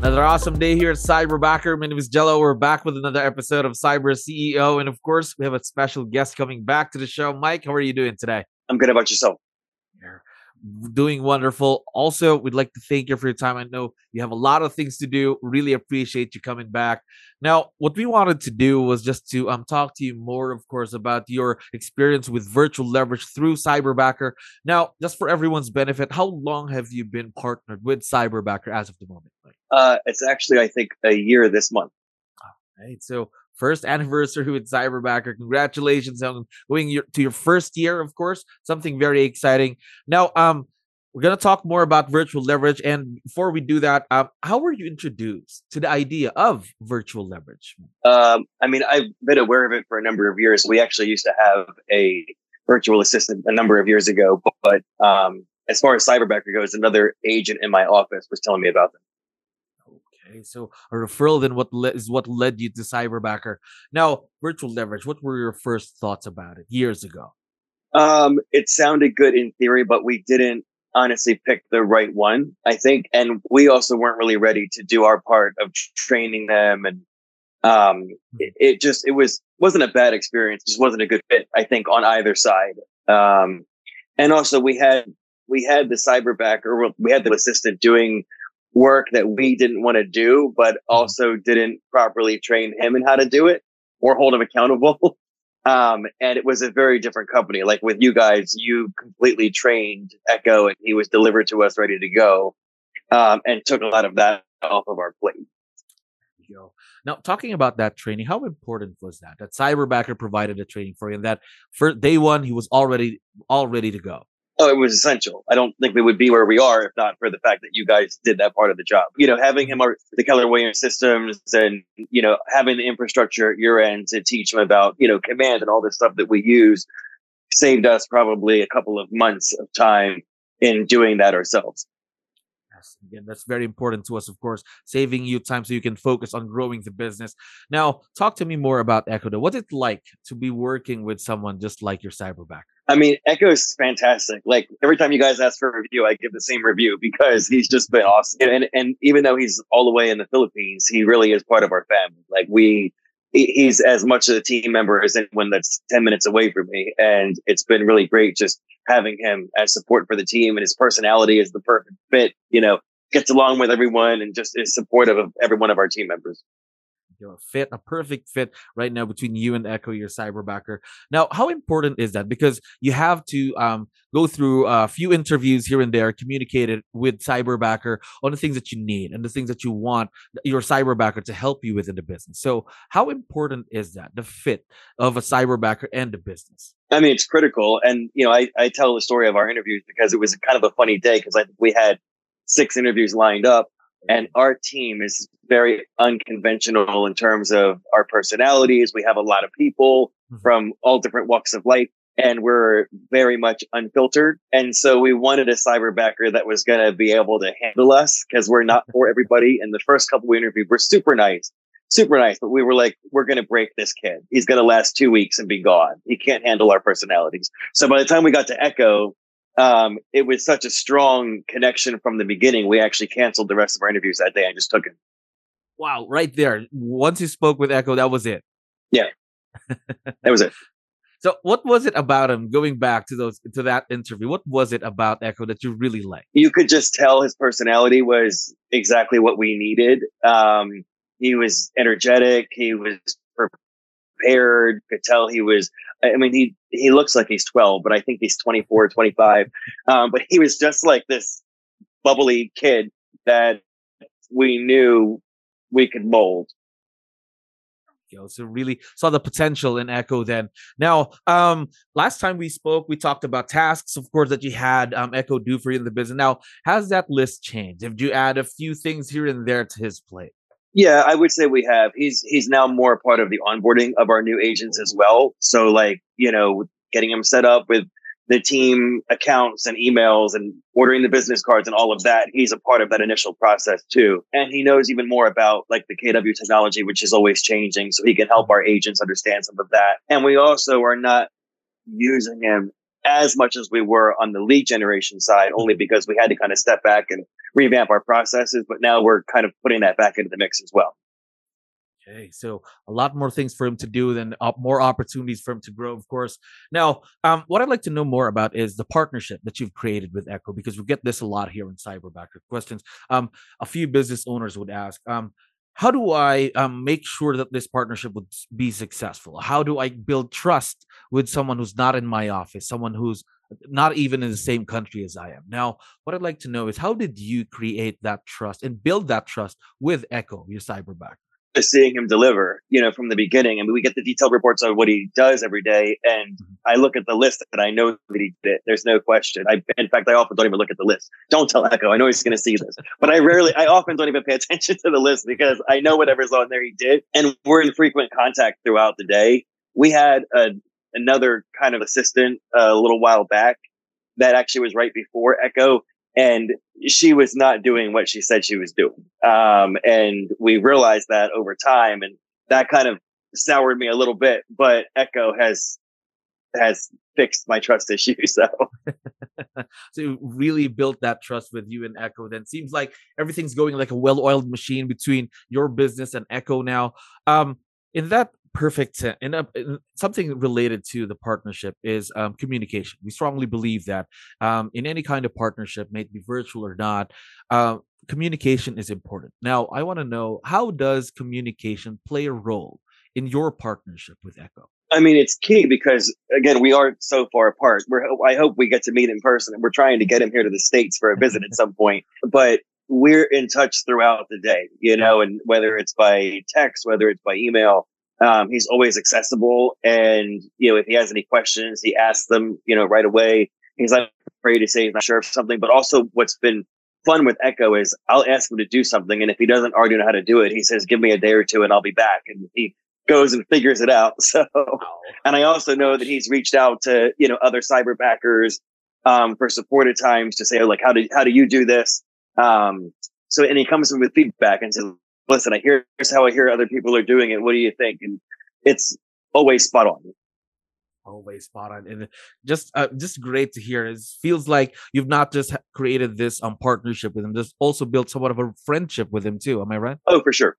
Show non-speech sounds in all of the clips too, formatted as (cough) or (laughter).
Another awesome day here at Cyberbacker. My name is Jello. We're back with another episode of Cyber CEO. And of course, we have a special guest coming back to the show. Mike, how are you doing today? I'm good. about yourself? You're doing wonderful. Also, we'd like to thank you for your time. I know you have a lot of things to do. Really appreciate you coming back. Now, what we wanted to do was just to um talk to you more, of course, about your experience with virtual leverage through Cyberbacker. Now, just for everyone's benefit, how long have you been partnered with Cyberbacker as of the moment? Uh, it's actually, I think, a year this month. All right. So first anniversary with Cyberbacker. Congratulations on going your, to your first year, of course. Something very exciting. Now, um, we're gonna talk more about virtual leverage, and before we do that, um, how were you introduced to the idea of virtual leverage? Um, I mean, I've been aware of it for a number of years. We actually used to have a virtual assistant a number of years ago, but um, as far as Cyberbacker goes, another agent in my office was telling me about them. Okay, so a referral then what le- is what led you to Cyberbacker. Now, virtual leverage. What were your first thoughts about it years ago? Um, it sounded good in theory, but we didn't honestly pick the right one. I think, and we also weren't really ready to do our part of training them, and um, it, hmm. it just it was wasn't a bad experience. Just wasn't a good fit. I think on either side. Um, and also we had we had the cyberbacker, we had the assistant doing work that we didn't want to do, but mm-hmm. also didn't properly train him in how to do it or hold him accountable. (laughs) Um, and it was a very different company. Like with you guys, you completely trained Echo and he was delivered to us ready to go. Um, and took a lot of that off of our plate. Now, talking about that training, how important was that? That Cyberbacker provided the training for you, and that for day one he was already all ready to go oh, it was essential. I don't think we would be where we are if not for the fact that you guys did that part of the job. You know, having him or the Keller Williams systems and, you know, having the infrastructure at your end to teach him about, you know, command and all this stuff that we use saved us probably a couple of months of time in doing that ourselves. Yes, again, that's very important to us, of course, saving you time so you can focus on growing the business. Now, talk to me more about Echo. What's it like to be working with someone just like your cyberbacker? I mean, Echo is fantastic. Like every time you guys ask for a review, I give the same review because he's just been awesome. And and even though he's all the way in the Philippines, he really is part of our family. Like we, he's as much of a team member as anyone that's ten minutes away from me, and it's been really great just having him as support for the team. And his personality is the perfect fit. You know, gets along with everyone and just is supportive of every one of our team members you know, fit, a perfect fit right now between you and Echo, your cyberbacker. Now, how important is that? Because you have to um, go through a few interviews here and there, communicated with cyberbacker on the things that you need and the things that you want your cyberbacker to help you with in the business. So, how important is that? The fit of a cyberbacker and the business. I mean, it's critical. And, you know, I, I tell the story of our interviews because it was kind of a funny day because I think we had six interviews lined up and our team is very unconventional in terms of our personalities. We have a lot of people mm-hmm. from all different walks of life and we're very much unfiltered. And so we wanted a cyberbacker that was going to be able to handle us because we're not for (laughs) everybody. And the first couple we interviewed were super nice, super nice. But we were like, we're going to break this kid. He's going to last two weeks and be gone. He can't handle our personalities. So by the time we got to Echo, um, it was such a strong connection from the beginning. We actually canceled the rest of our interviews that day and just took it. Wow, right there. Once you spoke with Echo, that was it. Yeah, (laughs) that was it. So, what was it about him? Going back to those to that interview, what was it about Echo that you really liked? You could just tell his personality was exactly what we needed. Um, he was energetic. He was prepared. Could tell he was. I mean, he he looks like he's 12, but I think he's 24, 25. Um, but he was just like this bubbly kid that we knew we could mold. go. So really saw the potential in Echo then. Now, um, last time we spoke, we talked about tasks, of course, that you had um, Echo do for you in the business. Now, has that list changed? Have you add a few things here and there to his plate? Yeah, I would say we have. He's he's now more a part of the onboarding of our new agents as well. So like, you know, getting him set up with the team accounts and emails and ordering the business cards and all of that. He's a part of that initial process too. And he knows even more about like the KW technology, which is always changing. So he can help our agents understand some of that. And we also are not using him as much as we were on the lead generation side, only because we had to kind of step back and revamp our processes. But now we're kind of putting that back into the mix as well. Okay, so a lot more things for him to do, than uh, more opportunities for him to grow, of course. Now, um, what I'd like to know more about is the partnership that you've created with Echo, because we get this a lot here in Cyberbacker questions. Um, a few business owners would ask, um, how do I um, make sure that this partnership would be successful? How do I build trust with someone who's not in my office, someone who's not even in the same country as I am. Now, what I'd like to know is how did you create that trust and build that trust with Echo, your cyberbacker? Just seeing him deliver, you know, from the beginning. I mean, we get the detailed reports of what he does every day, and mm-hmm. I look at the list and I know that he did it. There's no question. I, in fact, I often don't even look at the list. Don't tell Echo. I know he's going to see this, but I rarely, I often don't even pay attention to the list because I know whatever's on there he did, and we're in frequent contact throughout the day. We had a, another kind of assistant uh, a little while back that actually was right before Echo and she was not doing what she said she was doing. Um, and we realized that over time, and that kind of soured me a little bit. But Echo has has fixed my trust issue. (laughs) So, (laughs) so really built that trust with you and Echo. Then seems like everything's going like a well-oiled machine between your business and Echo now. Um, in that perfect. And uh, something related to the partnership is um, communication. We strongly believe that um, in any kind of partnership, may it be virtual or not, uh, communication is important. Now, I want to know how does communication play a role in your partnership with Echo? I mean, it's key because again, we are so far apart. We're, I hope we get to meet in person, and we're trying to get him here to the states for a visit at (laughs) some point. But we're in touch throughout the day, you know, and whether it's by text, whether it's by email, um, he's always accessible. And, you know, if he has any questions, he asks them, you know, right away. He's not afraid to say he's not sure of something. But also what's been fun with Echo is I'll ask him to do something. And if he doesn't already know how to do it, he says, give me a day or two and I'll be back. And he goes and figures it out. (laughs) So, and I also know that he's reached out to, you know, other cyber backers, um, for support at times to say, oh, like, how do, how do you do this? Um, so, and he comes in with feedback and says, listen, I hear here's how I hear other people are doing it. What do you think? And it's always spot on. Always spot on, and just uh, just great to hear. It feels like you've not just created this um partnership with him, just also built somewhat of a friendship with him too. Am I right? Oh, for sure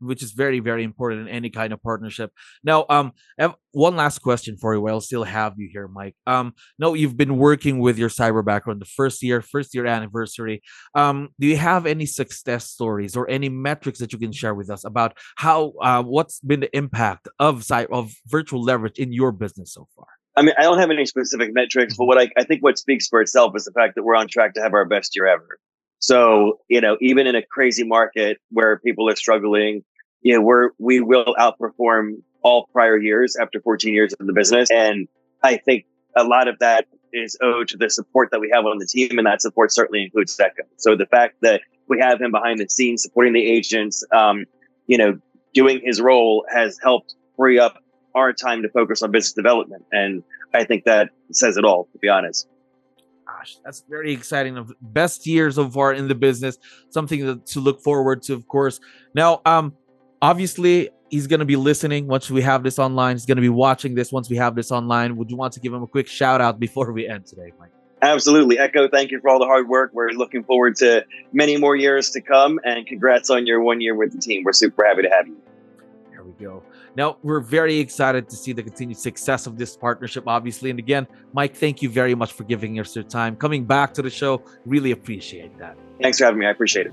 which is very very important in any kind of partnership. Now um I have one last question for you while I still have you here mike. Um no you've been working with your cyberbacker the first year first year anniversary. Um do you have any success stories or any metrics that you can share with us about how uh, what's been the impact of of virtual leverage in your business so far? I mean, I don't have any specific metrics, but what I, I think what speaks for itself is the fact that we're on track to have our best year ever. So, you know, even in a crazy market where people are struggling, you know, we're, we will outperform all prior years after 14 years in the business. And I think a lot of that is owed to the support that we have on the team. And that support certainly includes Echo. So the fact that we have him behind the scenes supporting the agents, um, you know, doing his role has helped free up our time to focus on business development. And I think that says it all, to be honest gosh, that's very exciting. Of best year so far in the business, something to, to look forward to, of course. Now, um, obviously, he's going to be listening once we have this online. He's going to be watching this once we have this online. Would you want to give him a quick shout out before we end today, Mike? Absolutely. Echo, thank you for all the hard work. We're looking forward to many more years to come and congrats on your one year with the team. We're super happy to have you. There we go. Now, we're very excited to see the continued success of this partnership, obviously. And again, Mike, thank you very much for giving us your time, coming back to the show. Really appreciate that. Thanks for having me. I appreciate it.